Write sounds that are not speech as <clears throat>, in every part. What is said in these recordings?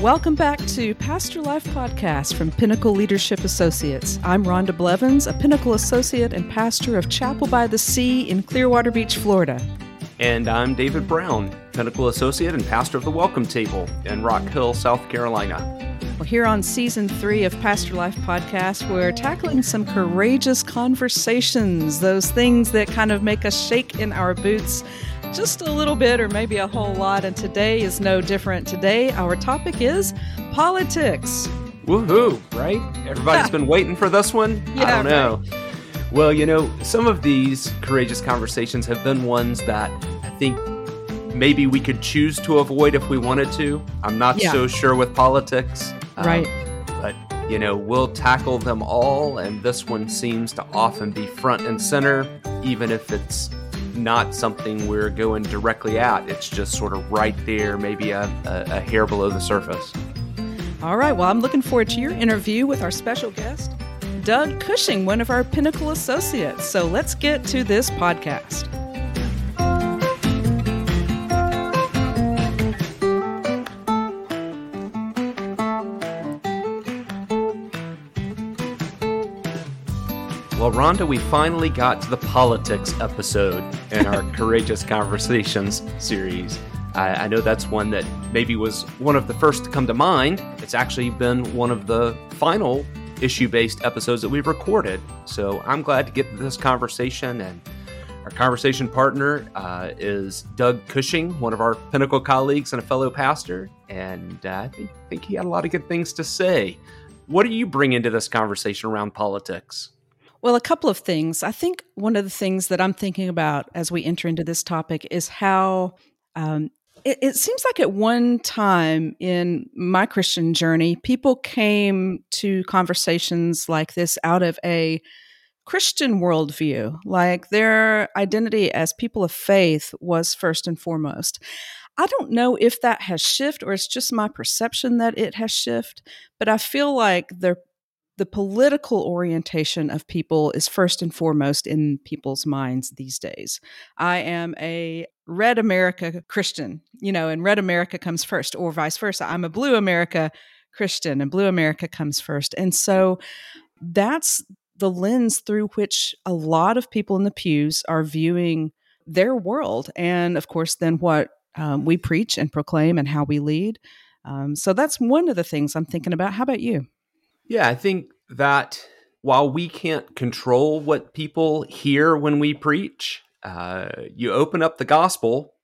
Welcome back to Pastor Life Podcast from Pinnacle Leadership Associates. I'm Rhonda Blevins, a Pinnacle Associate and pastor of Chapel by the Sea in Clearwater Beach, Florida. And I'm David Brown, Pinnacle Associate and pastor of the Welcome Table in Rock Hill, South Carolina. Well, here on season three of Pastor Life Podcast, we're tackling some courageous conversations, those things that kind of make us shake in our boots just a little bit or maybe a whole lot. And today is no different. Today, our topic is politics. Woohoo, right? Everybody's <laughs> been waiting for this one? Yeah, I don't know. right. Well, you know, some of these courageous conversations have been ones that I think maybe we could choose to avoid if we wanted to. I'm not Yeah. so sure with politics. um, Right. But, you know, we'll tackle them all, and this one seems to often be front and center, even if it's not something we're going directly at. It's just sort of right there, maybe a, a, a hair below the surface. All right. Well, I'm looking forward to your interview with our special guest, Doug Cushing, one of our Pinnacle associates. So let's get to this podcast. Well, Rhonda, we finally got to the politics episode in our <laughs> Courageous Conversations series. I, I know that's one that maybe was one of the first to come to mind. It's actually been one of the final issue based episodes that we've recorded. So I'm glad to get this conversation. And our conversation partner uh, is Doug Cushing, one of our Pinnacle colleagues and a fellow pastor. And uh, I think, think he had a lot of good things to say. What do you bring into this conversation around politics? Well, a couple of things. I think one of the things that I'm thinking about as we enter into this topic is how um, it, it seems like at one time in my Christian journey, people came to conversations like this out of a Christian worldview, like their identity as people of faith was first and foremost. I don't know if that has shifted or it's just my perception that it has shifted, but I feel like their the political orientation of people is first and foremost in people's minds these days. I am a red America Christian, you know, and red America comes first, or vice versa. I'm a blue America Christian, and blue America comes first. And so that's the lens through which a lot of people in the pews are viewing their world. And of course, then what um, we preach and proclaim and how we lead. Um, so that's one of the things I'm thinking about. How about you? Yeah, I think that while we can't control what people hear when we preach, uh, you open up the gospel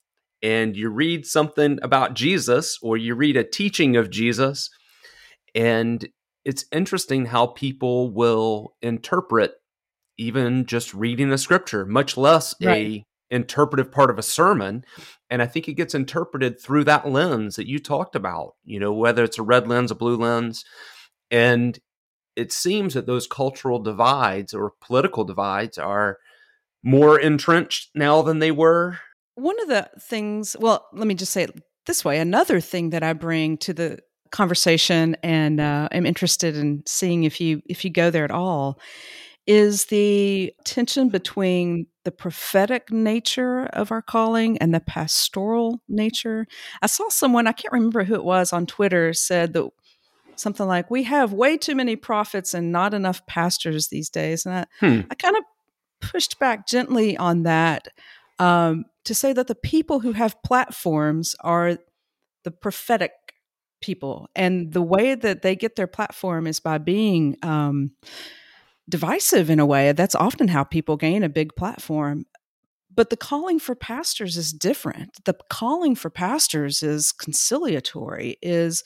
and you read something about Jesus or you read a teaching of Jesus, and it's interesting how people will interpret even just reading the scripture, much less Right. a interpretive part of a sermon. And I think it gets interpreted through that lens that you talked about, you know, whether it's a red lens, a blue lens. And it seems that those cultural divides or political divides are more entrenched now than they were. One of the things, well, let me just say it this way another thing that I bring to the conversation and uh, am interested in seeing if you if you go there at all is the tension between the prophetic nature of our calling and the pastoral nature. I saw someone, I can't remember who it was on Twitter, said that something like, We have way too many prophets and not enough pastors these days. And I, Hmm. I kind of pushed back gently on that um, to say that the people who have platforms are the prophetic people. And the way that they get their platform is by being um, divisive in a way. That's often how people gain a big platform. But the calling for pastors is different. The calling for pastors is conciliatory, is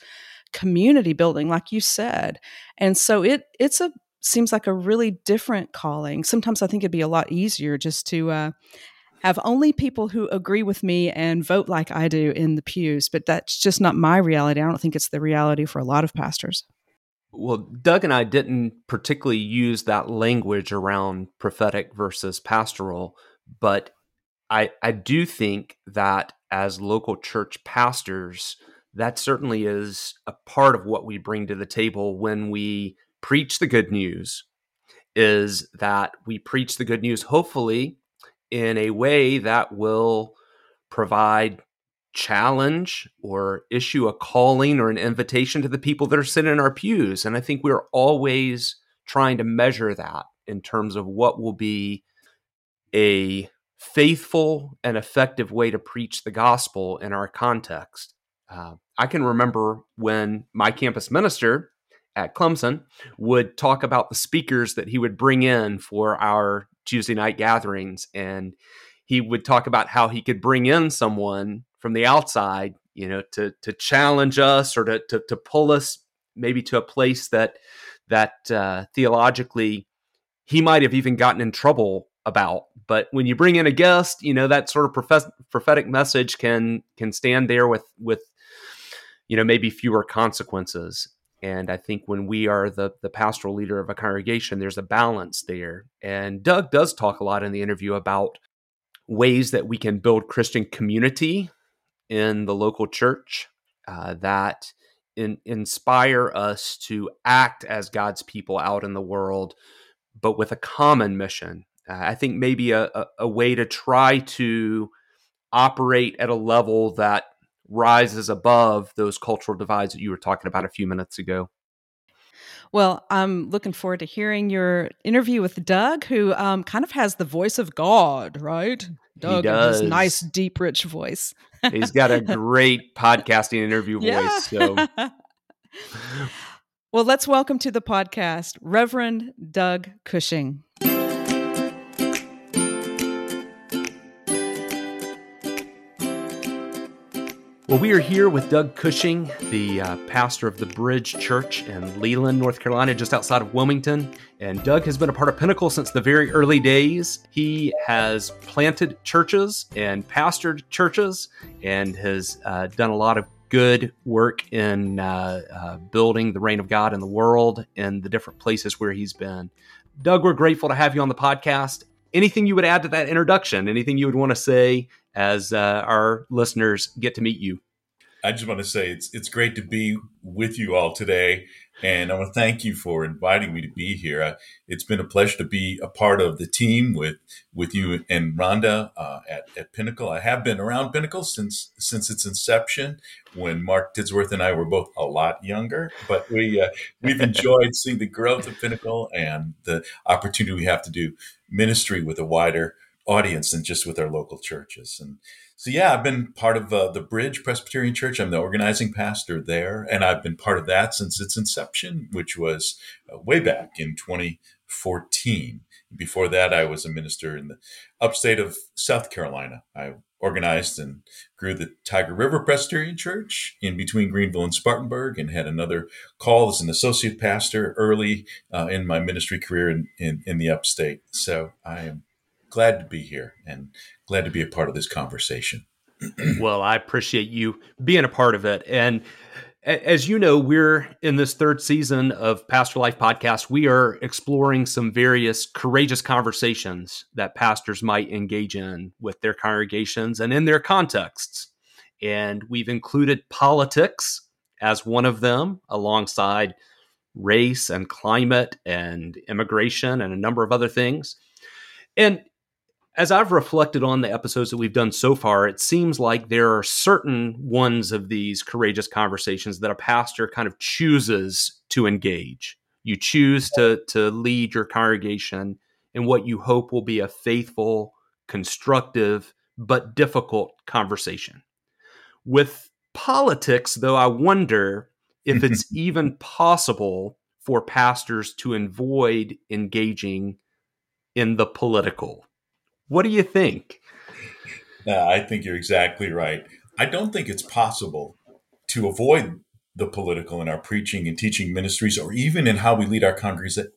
community building, like you said. And so it it's a seems like a really different calling. Sometimes I think it'd be a lot easier just to uh, have only people who agree with me and vote like I do in the pews. But that's just not my reality. I don't think it's the reality for a lot of pastors. Well, Doug and I didn't particularly use that language around prophetic versus pastoral, but I I do think that as local church pastors, that certainly is a part of what we bring to the table when we preach the good news is that we preach the good news hopefully in a way that will provide challenge or issue a calling or an invitation to the people that are sitting in our pews. And I think we're always trying to measure that in terms of what will be a faithful and effective way to preach the gospel in our context. Uh, I can remember when my campus minister at Clemson would talk about the speakers that he would bring in for our Tuesday night gatherings. And he would talk about how he could bring in someone from the outside, you know, to to challenge us or to to, to pull us maybe to a place that that uh, theologically he might have even gotten in trouble about. But when you bring in a guest, you know that sort of prophetic message can can stand there with with you know maybe fewer consequences. And I think when we are the the pastoral leader of a congregation, there's a balance there. And Doug does talk a lot in the interview about ways that we can build Christian community in the local church uh, that in, inspire us to act as God's people out in the world, but with a common mission. Uh, I think maybe a, a, a way to try to operate at a level that rises above those cultural divides that you were talking about a few minutes ago. Well, I'm looking forward to hearing your interview with Doug, who um, kind of has the voice of God, right? Doug he does. his nice, deep, rich voice. He's got a <laughs> great podcasting interview voice. So. <laughs> well, let's welcome to the podcast Reverend Doug Cushing. Well, we are here with Doug Cushing, the uh, pastor of the Bridge Church in Leland, North Carolina, just outside of Wilmington. And Doug has been a part of Pinnacle since the very early days. He has planted churches and pastored churches and has uh, done a lot of good work in uh, uh building the reign of God in the world and the different places where he's been. Doug, we're grateful to have you on the podcast. Anything you would add to that introduction? Anything you would want to say as uh, our listeners get to meet you. I just want to say it's it's great to be with you all today, and I want to thank you for inviting me to be here. Uh, it's been a pleasure to be a part of the team with with you and Rhonda uh, at at Pinnacle. I have been around Pinnacle since since its inception, when Mark Tidsworth and I were both a lot younger. But we uh, we've enjoyed seeing the growth of Pinnacle and the opportunity we have to do ministry with a wider audience than just with our local churches. And so, yeah, I've been part of uh, the Bridge Presbyterian Church. I'm the organizing pastor there, and I've been part of that since its inception, which was uh, way back in 2014. Before that, I was a minister in the upstate of South Carolina. I organized and grew the Tiger River Presbyterian Church in between Greenville and Spartanburg, and had another call as an associate pastor early uh, in my ministry career in, in, in the upstate. So I am glad to be here and glad to be a part of this conversation. <clears throat> well, I appreciate you being a part of it. And as you know, we're in this third season of Pastor Life podcast. We are exploring some various courageous conversations that pastors might engage in with their congregations and in their contexts. And we've included politics as one of them, alongside race and climate and immigration and a number of other things. And as I've reflected on the episodes that we've done so far, it seems like there are certain ones of these courageous conversations that a pastor kind of chooses to engage. You choose to to lead your congregation in what you hope will be a faithful, constructive, but difficult conversation. With politics, though, I wonder if <laughs> it's even possible for pastors to avoid engaging in the political what do you think? Uh, I think you're exactly right. I don't think it's possible to avoid the political in our preaching and teaching ministries, or even in how we lead our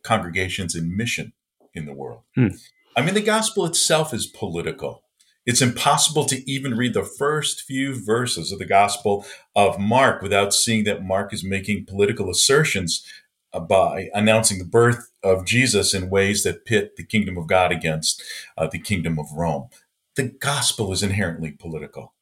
congregations in mission in the world. Hmm. I mean, the gospel itself is political. It's impossible to even read the first few verses of the gospel of Mark without seeing that Mark is making political assertions by announcing the birth of Jesus in ways that pit the kingdom of God against uh, the kingdom of Rome. The gospel is inherently political.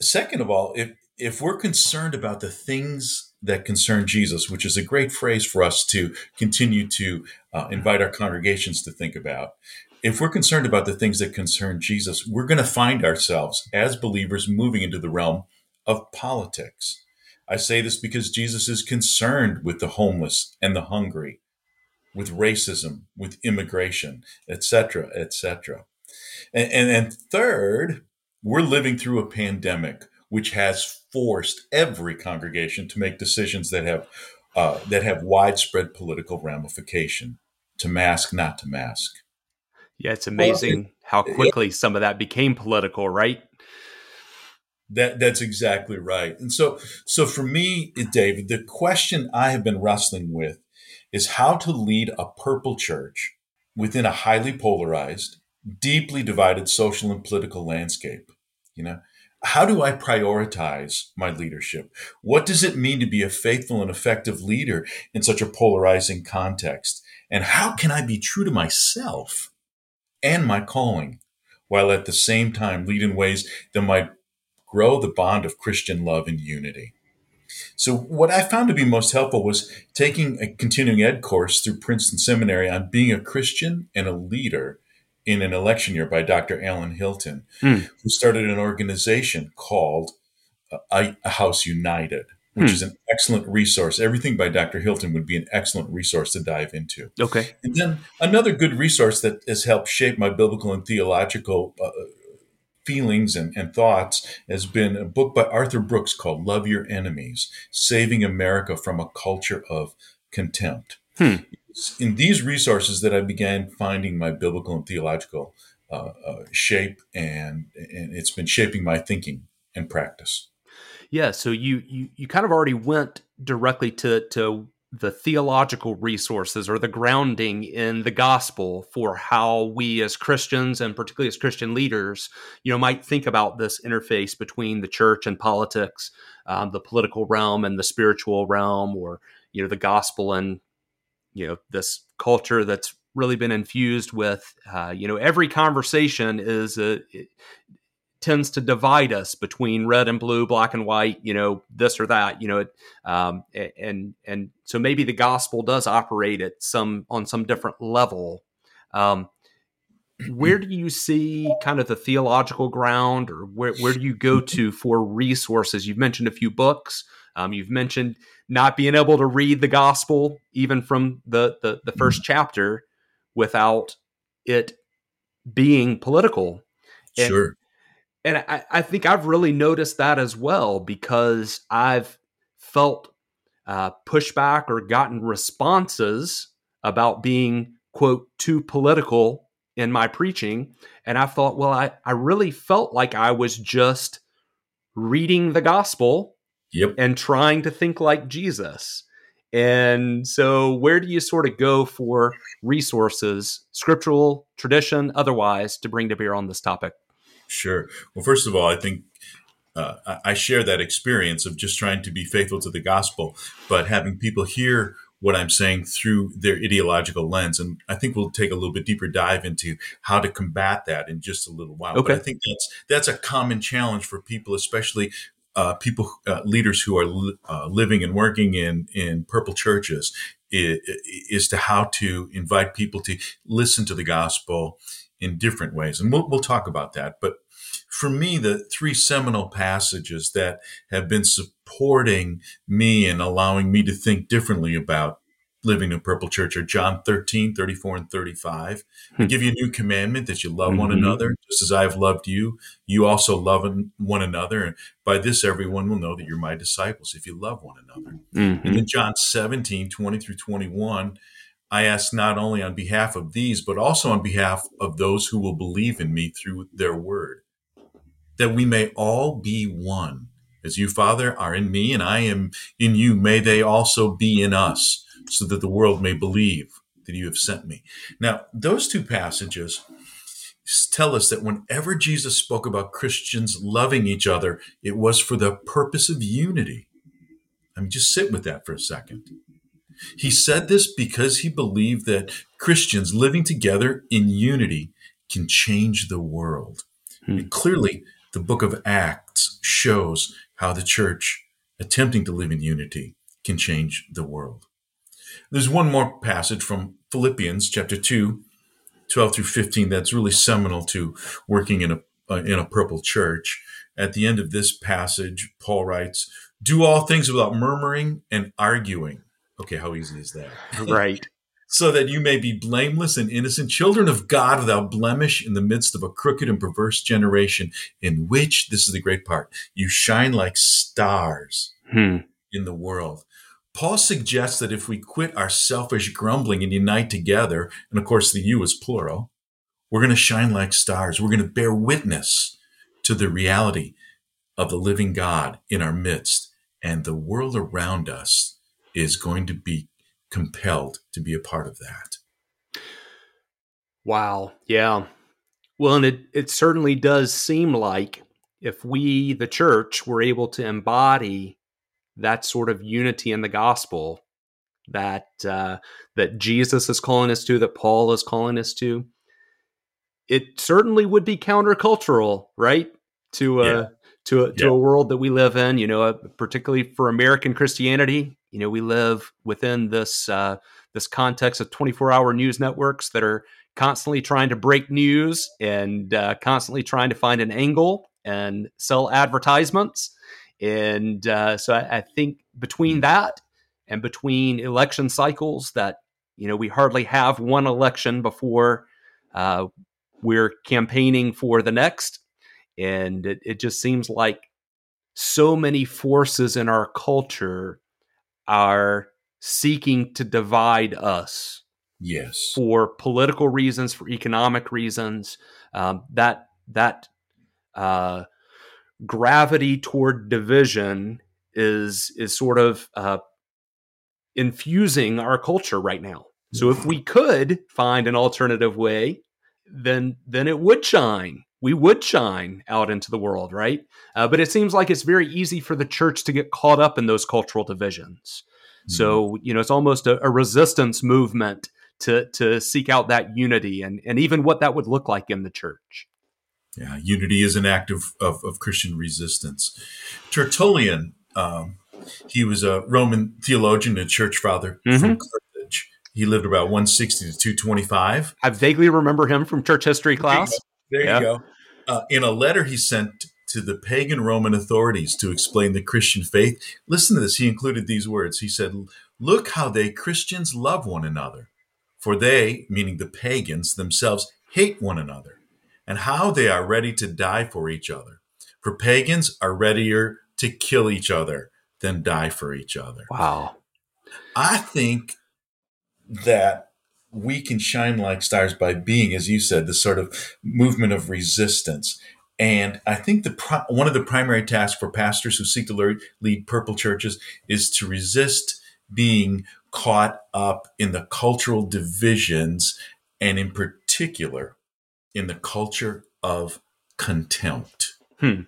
Second of all, if if we're concerned about the things that concern Jesus, which is a great phrase for us to continue to uh, invite our congregations to think about, if we're concerned about the things that concern Jesus, we're going to find ourselves as believers moving into the realm of politics. I say this because Jesus is concerned with the homeless and the hungry, with racism, with immigration, etc., etc. And, and, and third, we're living through a pandemic which has forced every congregation to make decisions that have uh, that have widespread political ramification. To mask, not to mask. Yeah, it's amazing well, it, how quickly it, some of that became political, right? That that's exactly right. And so so for me, David, the question I have been wrestling with is how to lead a purple church within a highly polarized, deeply divided social and political landscape. You know, how do I prioritize my leadership? What does it mean to be a faithful and effective leader in such a polarizing context? And how can I be true to myself and my calling while at the same time lead in ways that might grow the bond of Christian love and unity? So, what I found to be most helpful was taking a continuing ed course through Princeton Seminary on being a Christian and a leader in an election year by Dr. Allen Hilton, mm. who started an organization called uh, A House United, which mm. is an excellent resource. Everything by Dr. Hilton would be an excellent resource to dive into. Okay. And then another good resource that has helped shape my biblical and theological uh, feelings and, and, thoughts has been a book by Arthur Brooks called Love Your Enemies Saving America from a Culture of Contempt. Hmm in these resources that I began finding my biblical and theological uh, uh, shape, and and it's been shaping my thinking and practice. Yeah, so you you you kind of already went directly to to the theological resources or the grounding in the gospel for how we as Christians and particularly as Christian leaders, you know, might think about this interface between the church and politics, um, the political realm and the spiritual realm, or you know, the gospel and you know this culture that's really been infused with uh, you know every conversation is a, tends to divide us between red and blue black and white you know this or that you know um, and and so maybe the gospel does operate at some on some different level um, where do you see kind of the theological ground or where, where do you go to for resources you've mentioned a few books um, you've mentioned not being able to read the gospel even from the, the, the first chapter without it being political. And, sure. And I, I think I've really noticed that as well because I've felt uh, pushback or gotten responses about being, quote, too political in my preaching. And I thought, well, I, I really felt like I was just reading the gospel Yep. And trying to think like Jesus. And so, where do you sort of go for resources, scriptural, tradition, otherwise, to bring to bear on this topic? Sure. Well, first of all, I think uh, I share that experience of just trying to be faithful to the gospel, but having people hear what I'm saying through their ideological lens. And I think we'll take a little bit deeper dive into how to combat that in just a little while. Okay. But I think that's that's a common challenge for people, especially uh, people, uh, leaders who are li- uh, living and working in in purple churches, is, is, to how to invite people to listen to the gospel in different ways, and we'll we'll talk about that. But for me, the three seminal passages that have been supporting me and allowing me to think differently about living in purple church are John 13, 34, and 35. I hmm. give you a new commandment that you love mm-hmm. one another, just as I have loved you. You also love one another. And by this, everyone will know that you're my disciples if you love one another. Mm-hmm. And then John 17, 20 through 21, I ask not only on behalf of these, but also on behalf of those who will believe in me through their word, that we may all be one. As you, Father, are in me and I am in you, may they also be in us so that the world may believe that you have sent me. Now, those two passages tell us that whenever Jesus spoke about Christians loving each other, it was for the purpose of unity. I mean, just sit with that for a second. He said this because he believed that Christians living together in unity can change the world. Hmm. And clearly, the book of Acts shows how the church, attempting to live in unity, can change the world. There's one more passage from Philippians chapter 2, 12 through 15 that's really seminal to working in a uh, in a purple church. At the end of this passage, Paul writes, "Do all things without murmuring and arguing." Okay, how easy is that? <laughs> Right. so that you may be blameless and innocent, children of God without blemish in the midst of a crooked and perverse generation, in which, this is the great part, you shine like stars Hmm. in the world. Paul suggests that if we quit our selfish grumbling and unite together, and of course the you is plural, we're going to shine like stars. We're going to bear witness to the reality of the living God in our midst. And the world around us is going to be compelled to be a part of that. Wow. Yeah. Well, and it, it certainly does seem like if we, the church, were able to embody that sort of unity in the gospel that uh, that Jesus is calling us to, that Paul is calling us to, it certainly would be countercultural, right? To a Yeah. to a, to Yeah. a world that we live in, you know, uh, particularly for American Christianity. You know, we live within this uh, this context of twenty four hour news networks that are constantly trying to break news and uh, constantly trying to find an angle and sell advertisements. And uh, so I, I think between that and between election cycles, that you know we hardly have one election before uh, we're campaigning for the next, and it, it just seems like so many forces in our culture are seeking to divide us Yes. for political reasons, for economic reasons. Um, that that uh, gravity toward division is is sort of uh, infusing our culture right now. So if we could find an alternative way, then then it would shine. We would shine out into the world, right? Uh, but it seems like it's very easy for the church to get caught up in those cultural divisions. So you know, it's almost a, a resistance movement to to seek out that unity and and even what that would look like in the church. Yeah, unity is an act of, of, of Christian resistance. Tertullian, um, he was a Roman theologian and church father from Carthage. He lived about 160 to 225. I vaguely remember him from church history class. There Yeah. you go. Uh, in a letter he sent to the pagan Roman authorities to explain the Christian faith, listen to this. He included these words. He said, Look how they Christians love one another, for they, meaning the pagans themselves, hate one another, and how they are ready to die for each other. For pagans are readier to kill each other than die for each other. Wow. I think that we can shine like stars by being, as you said, the sort of movement of resistance. And I think the one of the primary tasks for pastors who seek to lead, lead purple churches is to resist being caught up in the cultural divisions, and in particular, in the culture of contempt. Hmm.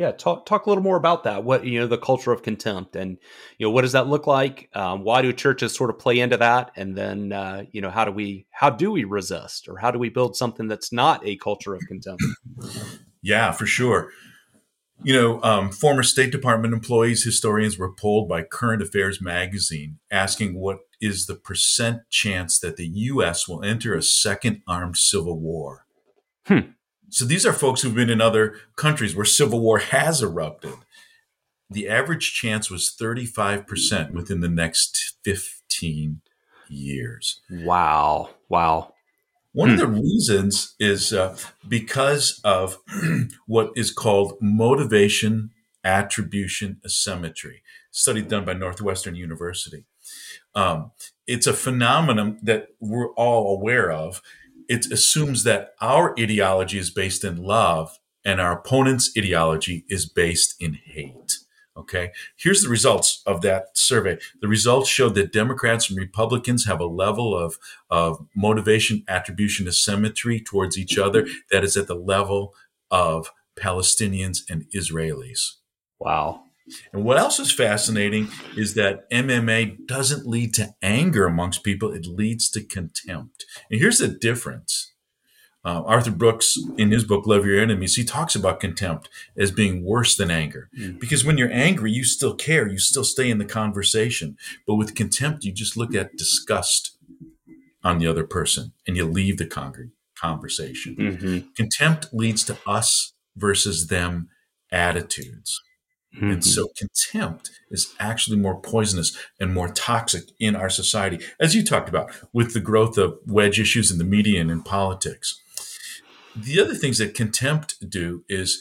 Yeah, talk talk a little more about that. What you know, the culture of contempt, and you know, what does that look like? Um, why do churches sort of play into that? And then, uh, you know, how do we how do we resist, or how do we build something that's not a culture of contempt? Yeah, for sure. You know, um, former State Department employees, historians were polled by Current Affairs magazine asking what is the percent chance that the U.S. will enter a second armed civil war. Hmm. So these are folks who've been in other countries where civil war has erupted. The average chance was 35% within the next 15 years. wow, wow. One of the reasons is uh, because of <clears throat> what is called motivation attribution asymmetry, study done by Northwestern University. Um, it's a phenomenon that we're all aware of. It assumes that our ideology is based in love and our opponent's ideology is based in hate. Okay. Here's the results of that survey. The results showed that Democrats and Republicans have a level of, of motivation, attribution, asymmetry towards each other that is at the level of Palestinians and Israelis. Wow. And what else is fascinating is that MMA doesn't lead to anger amongst people, it leads to contempt. And here's the difference. Uh, Arthur Brooks, in his book, Love Your Enemies, he talks about contempt as being worse than anger. Because when you're angry, you still care, you still stay in the conversation. But with contempt, you just look at disgust on the other person and you leave the con- conversation. Mm-hmm. Contempt leads to us versus them attitudes. Mm-hmm. And so contempt is actually more poisonous and more toxic in our society, as you talked about with the growth of wedge issues in the media and in politics. The other things that contempt do is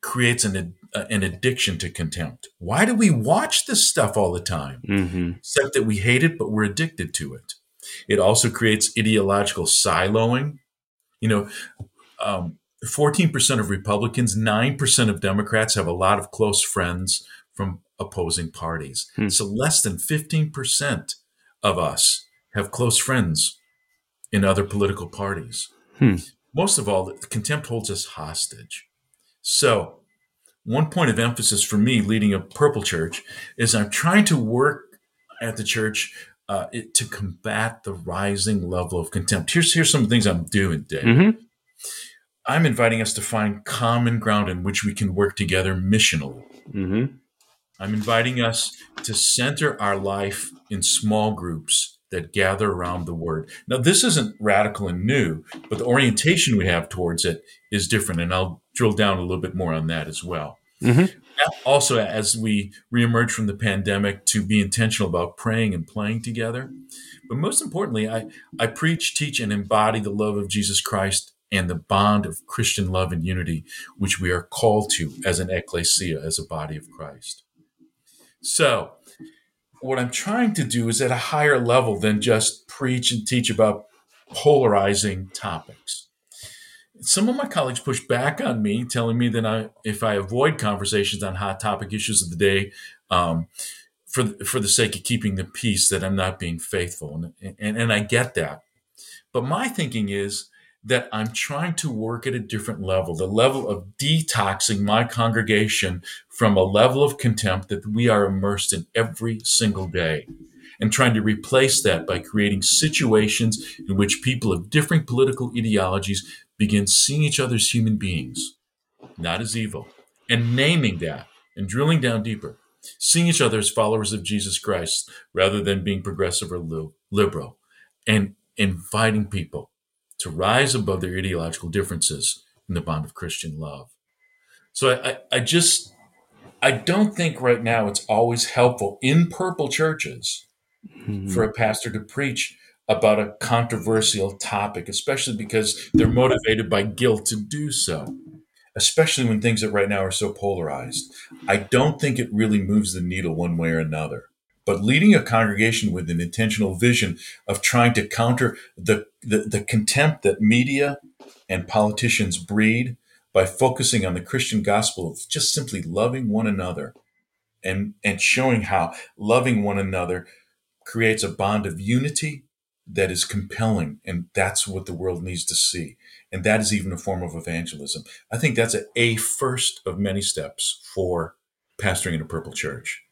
creates an uh, an addiction to contempt. Why do we watch this stuff all the time? Mm-hmm. Except that we hate it, but we're addicted to it. It also creates ideological siloing. You know, um, 14% of Republicans, 9% of Democrats have a lot of close friends from opposing parties. Hmm. So less than 15% of us have close friends in other political parties. Hmm. Most of all, contempt holds us hostage. So, one point of emphasis for me leading a purple church is I'm trying to work at the church uh, it, to combat the rising level of contempt. Here's here's some things I'm doing, Dave. Mm-hmm. I'm inviting us to find common ground in which we can work together missionally. Mm-hmm. I'm inviting us to center our life in small groups that gather around the word. Now, this isn't radical and new, but the orientation we have towards it is different. And I'll drill down a little bit more on that as well. Mm-hmm. Also, as we reemerge from the pandemic, to be intentional about praying and playing together. But most importantly, I, I preach, teach, and embody the love of Jesus Christ and the bond of Christian love and unity, which we are called to as an ecclesia, as a body of Christ. So, what I'm trying to do is at a higher level than just preach and teach about polarizing topics. Some of my colleagues push back on me, telling me that I, if I avoid conversations on hot topic issues of the day, um, for for the sake of keeping the peace, that I'm not being faithful, and, and and I get that. But my thinking is that I'm trying to work at a different level, the level of detoxing my congregation from a level of contempt that we are immersed in every single day, and trying to replace that by creating situations in which people of different political ideologies begin seeing each other as human beings, not as evil, and naming that and drilling down deeper, seeing each other as followers of Jesus Christ rather than being progressive or liberal, and inviting people to rise above their ideological differences in the bond of Christian love. So I, I, I just I don't think right now it's always helpful in purple churches Mm-hmm. for a pastor to preach about a controversial topic, especially because they're motivated by guilt to do so, especially when things that right now are so polarized. I don't think it really moves the needle one way or another. But leading a congregation with an intentional vision of trying to counter the, the, the contempt that media and politicians breed by focusing on the Christian gospel of just simply loving one another and, and showing how loving one another creates a bond of unity that is compelling. And that's what the world needs to see. And that is even a form of evangelism. I think that's a, a first of many steps for pastoring in a purple church.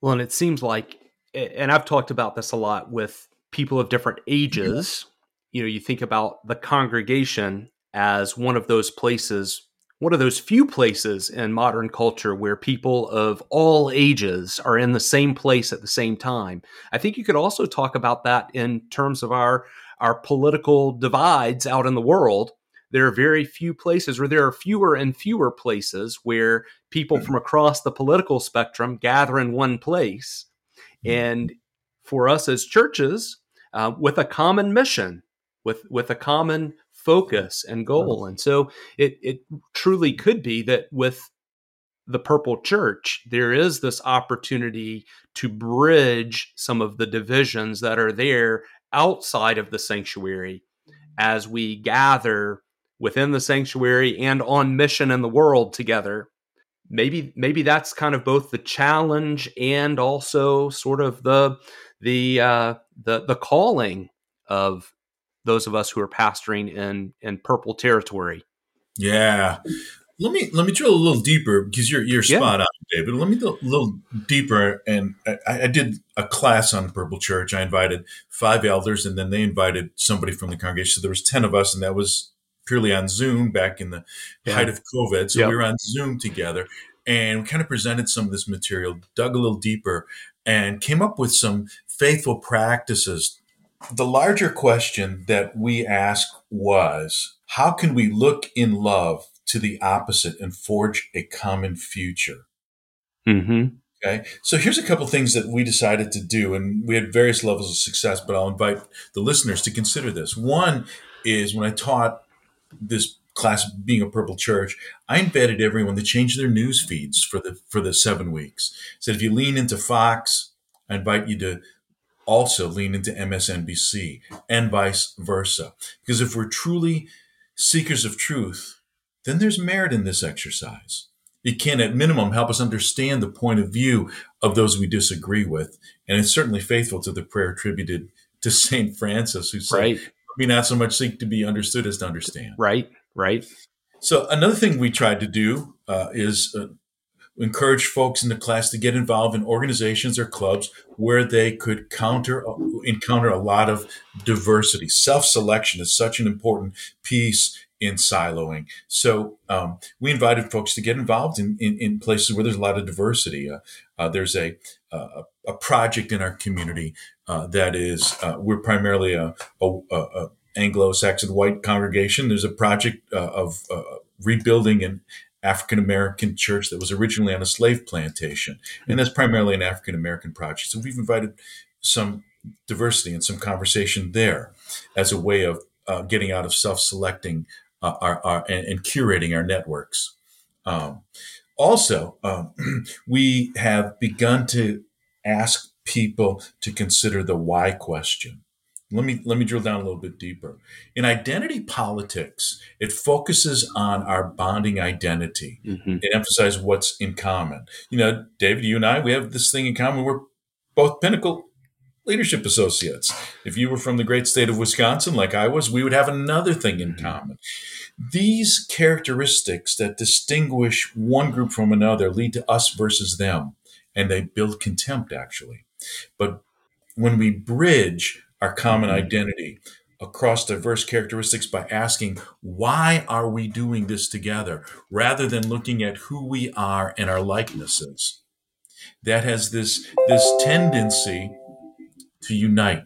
Well, and it seems like, and I've talked about this a lot with people of different ages. You know, you think about the congregation as one of those places, one of those few places in modern culture where people of all ages are in the same place at the same time. I think you could also talk about that in terms of our our political divides out in the world. There are very few places, or there are fewer and fewer places where people from across the political spectrum gather in one place. And for us as churches, uh, with a common mission, with with a common focus and goal. And so it it truly could be that with the purple church there is this opportunity to bridge some of the divisions that are there outside of the sanctuary as we gather within the sanctuary and on mission in the world together maybe maybe that's kind of both the challenge and also sort of the the uh, the the calling of those of us who are pastoring in in purple territory. Yeah. Let me let me drill a little deeper because you're you're Yeah. spot on, David. Let me go a little deeper, and I, I did a class on Purple Church. I invited five elders, and then they invited somebody from the congregation. So there was ten of us, and that was purely on Zoom back in the Yeah. height of COVID. So Yep. we were on Zoom together, and we kind of presented some of this material, dug a little deeper, and came up with some faithful practices the larger question that we asked was how can we look in love to the opposite and forge a common future? Mm-hmm. Okay. So here's a couple things that we decided to do, and we had various levels of success, but I'll invite the listeners to consider this. One is when I taught this class being a purple church, I invited everyone to change their news feeds for the for the seven weeks. Said if you lean into Fox, I invite you to also lean into MSNBC and vice versa. Because if we're truly seekers of truth, then there's merit in this exercise. It can, at minimum, help us understand the point of view of those we disagree with. And it's certainly faithful to the prayer attributed to St. Francis, who said, right. We not so much seek to be understood as to understand. Right, right. So, another thing we tried to do uh, is uh, encourage folks in the class to get involved in organizations or clubs where they could counter encounter a lot of diversity. Self-selection is such an important piece in siloing. So um, we invited folks to get involved in, in, in, places where there's a lot of diversity. Uh, uh, there's a, a, a project in our community uh, that is uh, we're primarily a, a, a, Anglo-Saxon white congregation. There's a project uh, of uh, rebuilding an African American church that was originally on a slave plantation. And that's primarily an African American project. So we've invited some diversity and some conversation there as a way of uh, getting out of self selecting uh, our, our, and, and, curating our networks. Um, also, um, <clears throat> we have begun to ask people to consider the why question. Let me let me drill down a little bit deeper. In identity politics, it focuses on our bonding identity. Mm-hmm. It emphasizes what's in common. You know, David, you and I, we have this thing in common. We're both pinnacle leadership associates. If you were from the great state of Wisconsin, like I was, we would have another thing in mm-hmm. common. These characteristics that distinguish one group from another lead to us versus them, and they build contempt, actually. But when we bridge our common mm-hmm. identity across diverse characteristics by asking, why are we doing this together? Rather than looking at who we are and our likenesses. That has this, this tendency to unite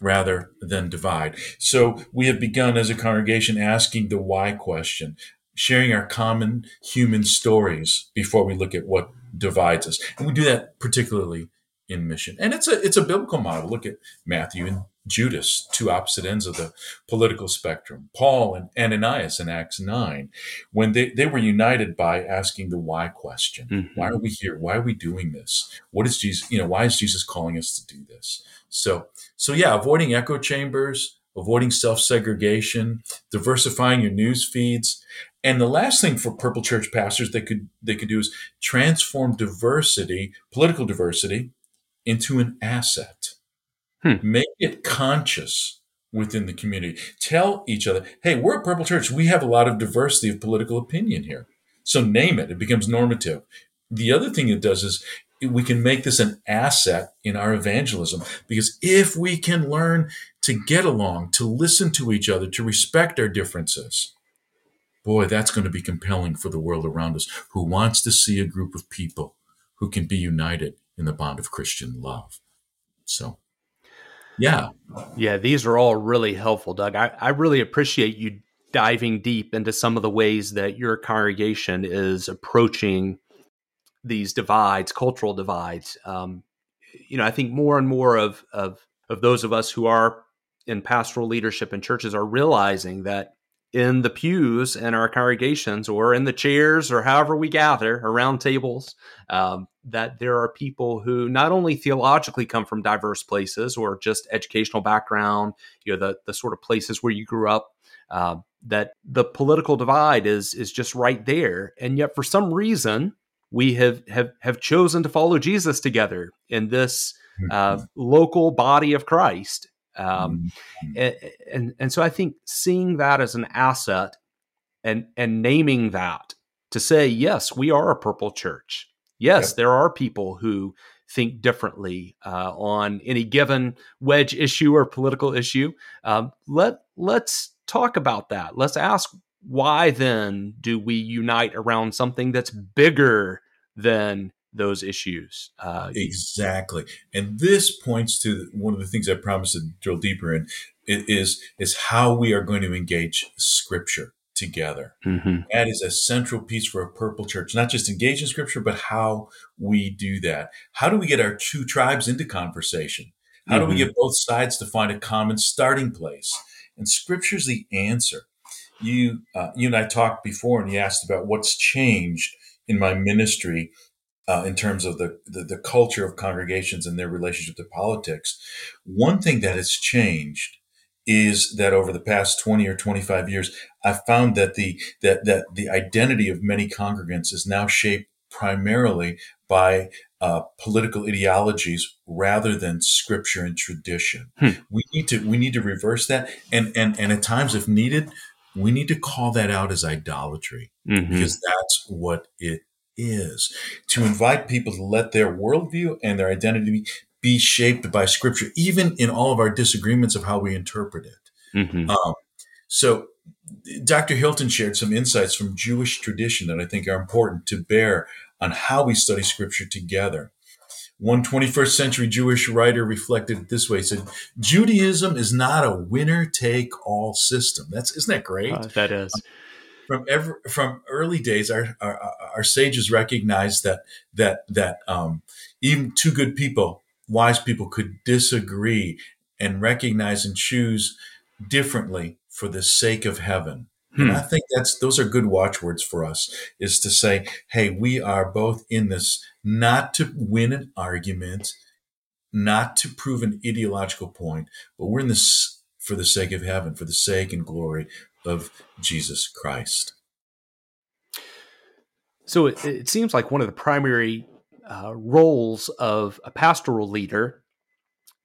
rather than divide. So we have begun as a congregation asking the why question, sharing our common human stories before we look at what divides us. And we do that particularly in mission. And it's a it's a biblical model. Look at Matthew and Judas, two opposite ends of the political spectrum. Paul and Ananias in Acts 9, when they, they were united by asking the why question. Mm-hmm. Why are we here? Why are we doing this? What is Jesus, you know, why is Jesus calling us to do this? So so yeah, avoiding echo chambers, avoiding self-segregation, diversifying your news feeds. And the last thing for Purple Church pastors they could they could do is transform diversity, political diversity, into an asset. Hmm. Make it conscious within the community. Tell each other, hey, we're a Purple Church. We have a lot of diversity of political opinion here. So name it. It becomes normative. The other thing it does is we can make this an asset in our evangelism because if we can learn to get along, to listen to each other, to respect our differences, boy, that's going to be compelling for the world around us who wants to see a group of people who can be united in the bond of Christian love. So, yeah. Yeah, these are all really helpful, Doug. I, I really appreciate you diving deep into some of the ways that your congregation is approaching these divides, cultural divides. Um, you know, I think more and more of, of of those of us who are in pastoral leadership in churches are realizing that in the pews in our congregations or in the chairs or however we gather around tables, um, that there are people who not only theologically come from diverse places or just educational background, you know, the, the sort of places where you grew up, uh, that the political divide is is just right there. And yet for some reason, we have have, have chosen to follow Jesus together in this uh, mm-hmm. local body of Christ. Um, mm-hmm. and, and and so I think seeing that as an asset and and naming that to say yes, we are a purple church. Yes, there are people who think differently uh, on any given wedge issue or political issue. Um, let let's talk about that. Let's ask why then do we unite around something that's bigger than those issues. Uh, exactly, and this points to one of the things I promised to drill deeper in is is how we are going to engage Scripture together. Mm-hmm. That is a central piece for a purple church, not just engage in Scripture, but how we do that. How do we get our two tribes into conversation? How mm-hmm. do we mm-hmm. get both sides to find a common starting place? And scripture is the answer. You, uh, you and I talked before, and you asked about what's changed in my ministry uh, in terms of the, the, the culture of congregations and their relationship to politics. One thing that has changed is that over the past 20 or 25 years, I've found that the that that the identity of many congregants is now shaped primarily by uh, political ideologies rather than scripture and tradition. Hmm. We need to we need to reverse that, and and and at times, if needed, we need to call that out as idolatry mm-hmm. because that's what it is. To invite people to let their worldview and their identity be shaped by scripture, even in all of our disagreements of how we interpret it. Mm-hmm. Um, so, Dr. Hilton shared some insights from Jewish tradition that I think are important to bear on how we study scripture together. One 21st century Jewish writer reflected it this way. He said, Judaism is not a winner take all system. That's, isn't that great? Uh, that is. From ever, from early days, our, our, our sages recognized that, that, that, um, even two good people, wise people could disagree and recognize and choose differently for the sake of heaven. Hmm. And I think that's those are good watchwords for us is to say, hey, we are both in this not to win an argument, not to prove an ideological point, but we're in this for the sake of heaven, for the sake and glory of Jesus Christ. So it, it seems like one of the primary uh, roles of a pastoral leader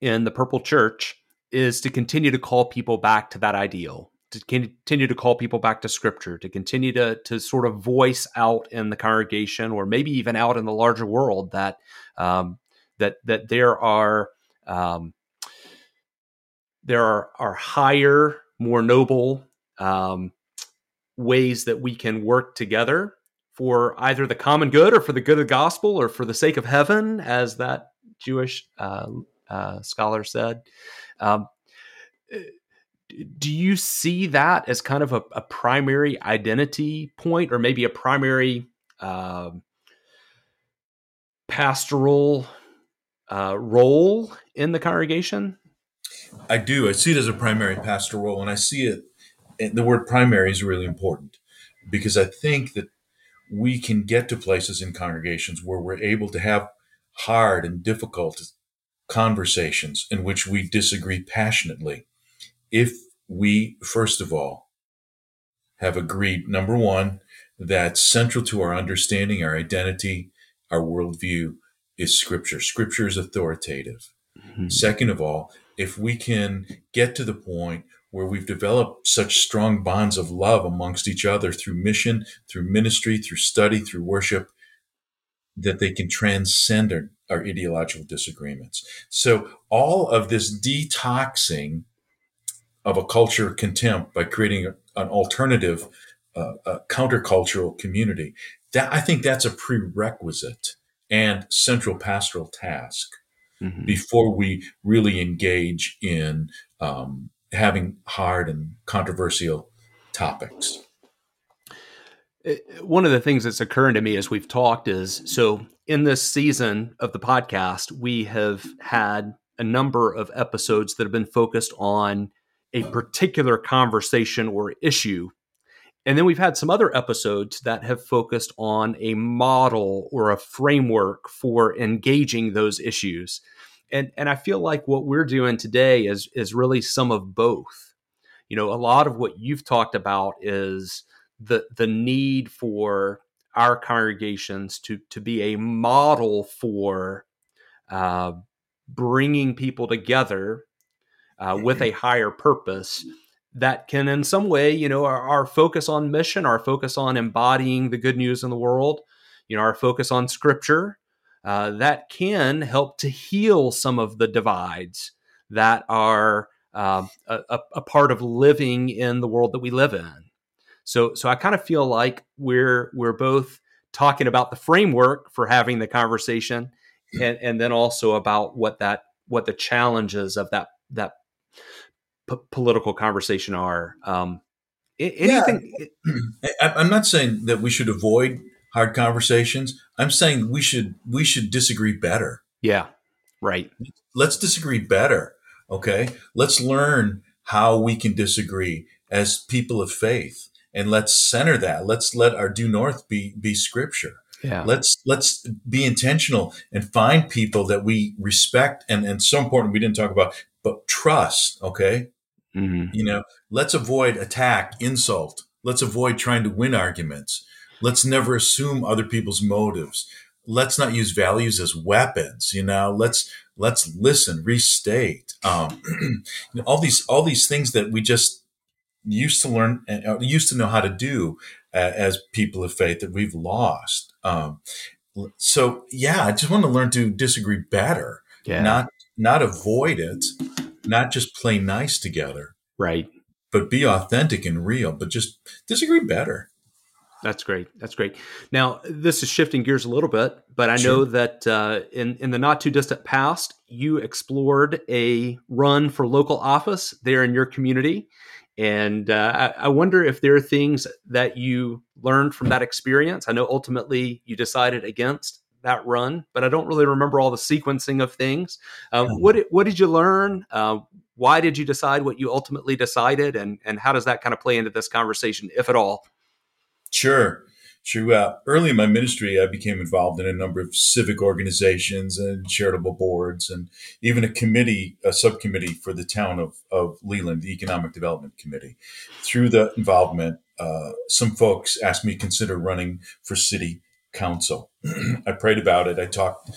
in the Purple Church is to continue to call people back to that ideal, to continue to call people back to Scripture, to continue to to sort of voice out in the congregation, or maybe even out in the larger world that um, that that there are um, there are, are higher, more noble um, ways that we can work together for either the common good or for the good of the gospel or for the sake of heaven, as that Jewish uh, uh, scholar said. Um, do you see that as kind of a, a primary identity point or maybe a primary uh, pastoral role in the congregation? I do. I see it as a primary pastoral role, and I see it. The word primary is really important because I think that we can get to places in congregations where we're able to have hard and difficult conversations in which we disagree passionately. If we, first of all, have agreed, number one, that central to our understanding, our identity, our worldview is scripture. Scripture is authoritative. Mm-hmm. Second of all, if we can get to the point where we've developed such strong bonds of love amongst each other through mission, through ministry, through study, through worship, that they can transcend our, our ideological disagreements. So all of this detoxing of a culture of contempt by creating a, an alternative, uh, a countercultural community, that I think that's a prerequisite and central pastoral task mm-hmm. before we really engage in um, having hard and controversial topics. Uh, one of the things that's occurring to me as we've talked is so in this season of the podcast, we have had a number of episodes that have been focused on a particular conversation or issue. And then we've had some other episodes that have focused on a model or a framework for engaging those issues and and I feel like what we're doing today is is really some of both. You know, a lot of what you've talked about is the the need for our congregations to to be a model for uh, bringing people together uh, with a higher purpose that can in some way you know our, our, focus on mission our focus on embodying the good news in the world you know our focus on scripture uh, that can help to heal some of the divides that are uh, a, a, part of living in the world that we live in. So, so I kind of feel like we're we're both talking about the framework for having the conversation, and, and then also about what that what the challenges of that that p- political conversation are. Um, anything? Yeah. <clears throat> I'm not saying that we should avoid hard conversations. I'm saying we should we should disagree better. Yeah, right. Let's disagree better. Okay, let's learn how we can disagree as people of faith, and let's center that. Let's let our due north be be Scripture. Yeah. Let's let's be intentional and find people that we respect and and so important we didn't talk about, but trust. Okay, mm-hmm. you know, let's avoid attack, insult. Let's avoid trying to win arguments. Let's never assume other people's motives. Let's not use values as weapons. You know, let's let's listen, restate. Um, <clears throat> you know, all these all these things that we just used to learn and uh, used to know how to do uh, as people of faith that we've lost. Um, so yeah, I just want to learn to disagree better, yeah. not not avoid it, not just play nice together, right? But be authentic and real, but just disagree better. That's great. That's great. Now, this is shifting gears a little bit, but I sure. know that uh, in in the not too distant past, you explored a run for local office there in your community, and uh, I, I wonder if there are things that you learned from that experience. I know ultimately you decided against that run, but I don't really remember all the sequencing of things. Uh, mm-hmm. What what did you learn? Uh, why did you decide what you ultimately decided, and and how does that kind of play into this conversation, if at all? Sure. Sure. Uh, early in my ministry, I became involved in a number of civic organizations and charitable boards, and even a committee, a subcommittee for the town of, of Leland, the Economic Development Committee. Through the involvement, uh, some folks asked me to consider running for city council. <clears throat> I prayed about it. I talked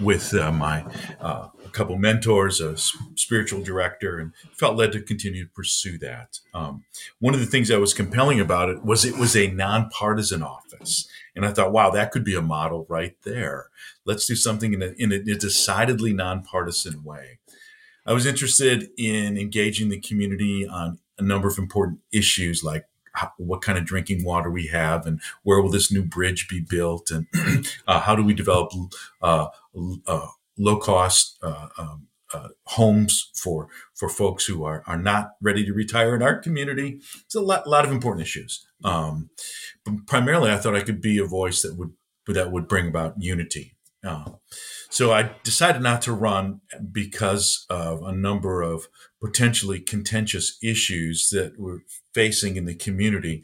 with uh, my uh, couple mentors, a spiritual director, and felt led to continue to pursue that. Um, one of the things that was compelling about it was it was a nonpartisan office. And I thought, wow, that could be a model right there. Let's do something in a, in a, a decidedly nonpartisan way. I was interested in engaging the community on a number of important issues like what kind of drinking water we have and where will this new bridge be built and <clears throat> uh, how do we develop uh, uh, low cost uh, um, uh, homes for for folks who are are not ready to retire in our community. It's a lot, lot of important issues. Um, but primarily, I thought I could be a voice that would that would bring about unity. Uh, so I decided not to run because of a number of potentially contentious issues that we're facing in the community.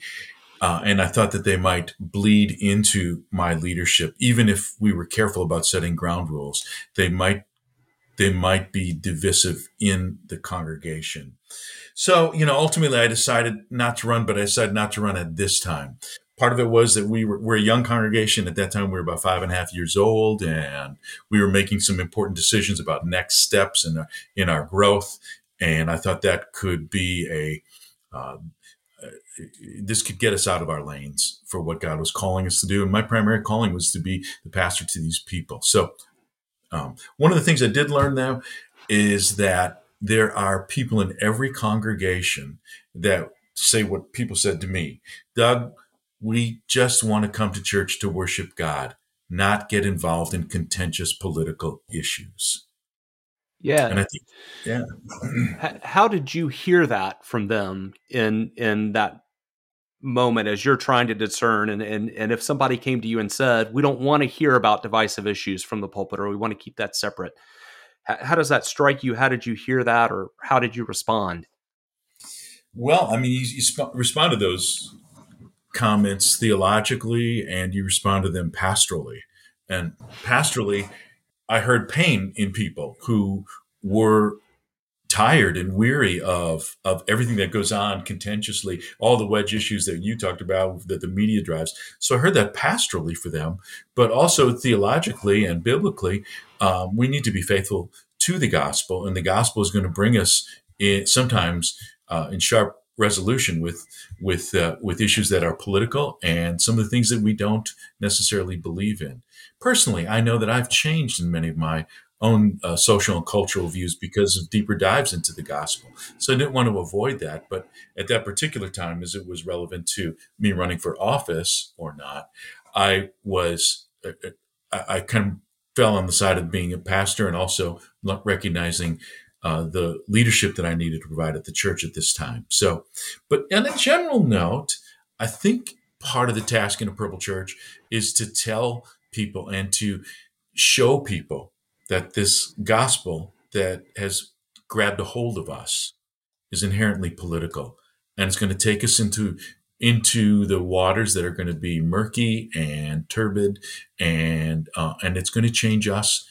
Uh, and I thought that they might bleed into my leadership, even if we were careful about setting ground rules. They might they might be divisive in the congregation. So, you know, ultimately I decided not to run, but I decided not to run at this time. Part of it was that we were, we're a young congregation. At that time, we were about five and a half years old, and we were making some important decisions about next steps in, in our growth. And I thought that could be a uh, this could get us out of our lanes for what God was calling us to do. And my primary calling was to be the pastor to these people. So, um, one of the things I did learn though is that there are people in every congregation that say what people said to me Doug, we just want to come to church to worship God, not get involved in contentious political issues. Yeah. And I think, yeah. How did you hear that from them in in that moment as you're trying to discern and, and and if somebody came to you and said we don't want to hear about divisive issues from the pulpit or we want to keep that separate how, how does that strike you? How did you hear that or how did you respond? Well i mean you, you sp- respond to those comments theologically and you respond to them pastorally. And pastorally i heard pain in people who were tired and weary of of everything that goes on contentiously, all the wedge issues that you talked about that the media drives. So I heard that pastorally for them, but also theologically and biblically, um, we need to be faithful to the gospel, and the gospel is going to bring us in, sometimes uh, in sharp resolution with with uh, with issues that are political and some of the things that we don't necessarily believe in. Personally, I know that I've changed in many of my own uh, social and cultural views because of deeper dives into the gospel. So I didn't want to avoid that. But at that particular time, as it was relevant to me running for office or not, I was, uh, uh, I, I kind of fell on the side of being a pastor and also recognizing uh, the leadership that I needed to provide at the church at this time. So, but on a general note, I think part of the task in a purple church is to tell people and to show people that this gospel that has grabbed a hold of us is inherently political and it's going to take us into into the waters that are going to be murky and turbid and uh, and it's going to change us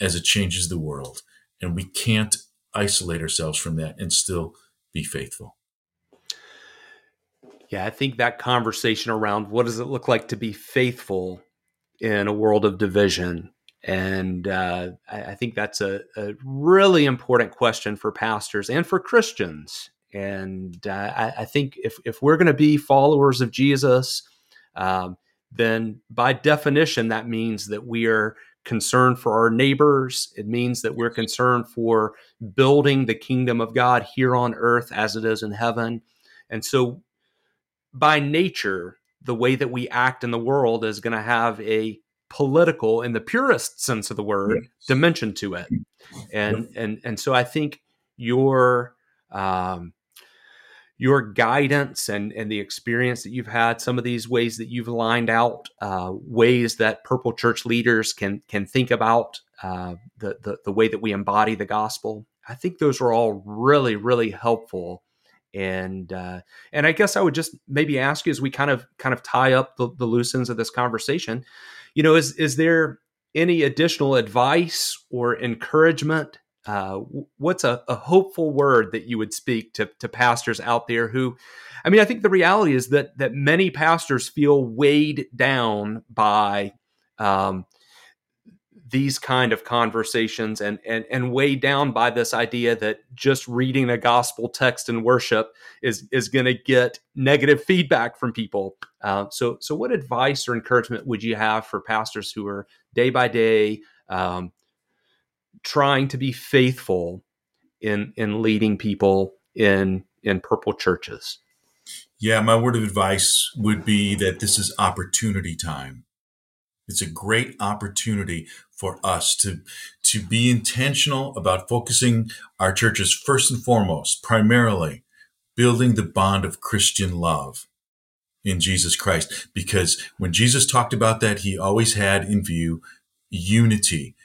as it changes the world and we can't isolate ourselves from that and still be faithful. Yeah i think that conversation around what does it look like to be faithful in a world of division and uh, I, I, think that's a, a, really important question for pastors and for Christians and uh, I, I, think if, if we're going to be followers of Jesus, um, then by definition, that means that we are concerned for our neighbors. It means that we're concerned for building the kingdom of God here on earth as it is in heaven. And so, by nature, the way that we act in the world is going to have a political, in the purest sense of the word, yes. dimension to it. And and and so I think your um, your guidance and, and the experience that you've had, some of these ways that you've lined out, uh, ways that Purple Church leaders can can think about uh, the, the, the way that we embody the gospel. I think those are all really really helpful. And uh, and I guess I would just maybe ask you as we kind of kind of tie up the, the loose ends of this conversation, you know, is is there any additional advice or encouragement? Uh, what's a, a, hopeful word that you would speak to, to pastors out there who i mean i think the reality is that that many pastors feel weighed down by um, these kind of conversations and, and and weighed down by this idea that just reading a gospel text in worship is is going to get negative feedback from people uh, so so what advice or encouragement would you have for pastors who are day by day um, trying to be faithful in in leading people in in purple churches. Yeah, my word of advice would be that this is opportunity time. It's a great opportunity for us to to be intentional about focusing our churches first and foremost, primarily building the bond of Christian love in Jesus Christ. Because when Jesus talked about that, he always had in view unity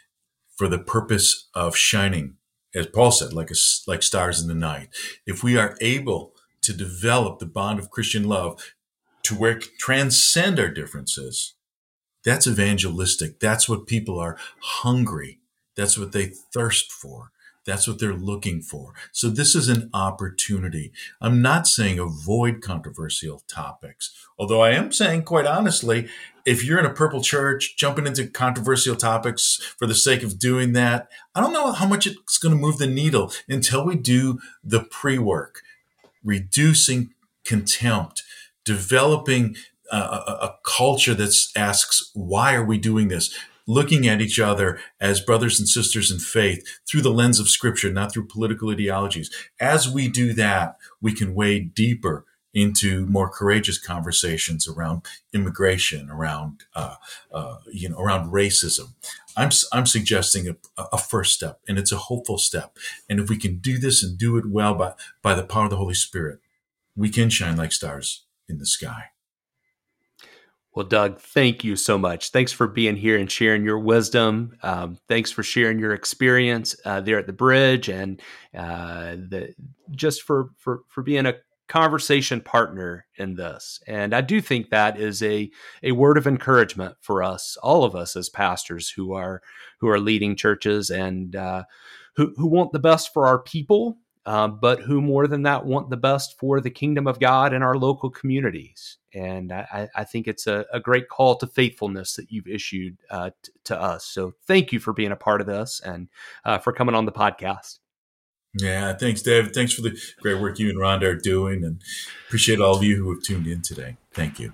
for the purpose of shining, as Paul said, like a, like stars in the night. If we are able to develop the bond of Christian love to where transcend our differences, that's evangelistic. That's what people are hungry. That's what they thirst for. That's what they're looking for. So this is an opportunity. I'm not saying avoid controversial topics, although I am saying, quite honestly, if you're in a purple church jumping into controversial topics for the sake of doing that, I don't know how much it's going to move the needle until we do the pre work, reducing contempt, developing a, a, culture that asks, why are we doing this? looking at each other as brothers and sisters in faith through the lens of scripture, not through political ideologies. As we do that, we can wade deeper into more courageous conversations around immigration, around uh, uh, you know, around racism. I'm I'm suggesting a, a, first step, and it's a hopeful step. And if we can do this and do it well by by the power of the Holy Spirit, we can shine like stars in the sky. Well, Doug, thank you so much. Thanks for being here and sharing your wisdom. Um, thanks for sharing your experience uh, there at the bridge, and uh, the, just for for for being a conversation partner in this. And I do think that is a a word of encouragement for us, all of us as pastors who are who are leading churches and uh, who who want the best for our people um, but who more than that want the best for the kingdom of God in our local communities. And I, I think it's a, a, great call to faithfulness that you've issued uh, t- to us. So thank you for being a part of this and uh, for coming on the podcast. Yeah, thanks, David. Thanks for the great work you and Rhonda are doing, and appreciate all of you who have tuned in today. Thank you.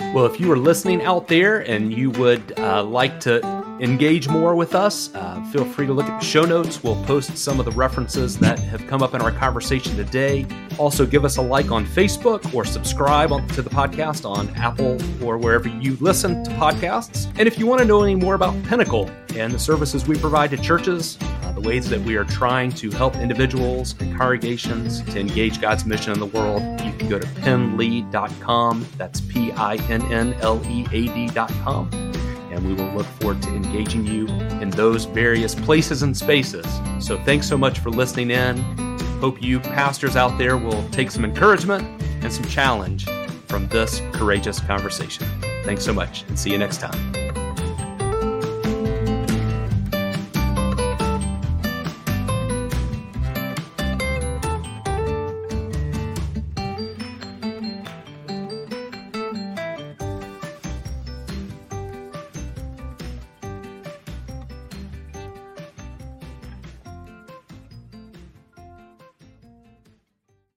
Well, if you are listening out there and you would uh, like to engage more with us, uh, feel free to look at the show notes. We'll post some of the references that have come up in our conversation today. Also, give us a like on Facebook or subscribe to the podcast on Apple or wherever you listen to podcasts. And if you want to know any more about Pinnacle and the services we provide to churches, the ways that we are trying to help individuals and congregations to engage God's mission in the world, you can go to pinnlead.com. That's P I N N L E A D.com. And we will look forward to engaging you in those various places and spaces. So thanks so much for listening in. Hope you pastors out there will take some encouragement and some challenge from this courageous conversation. Thanks so much and see you next time.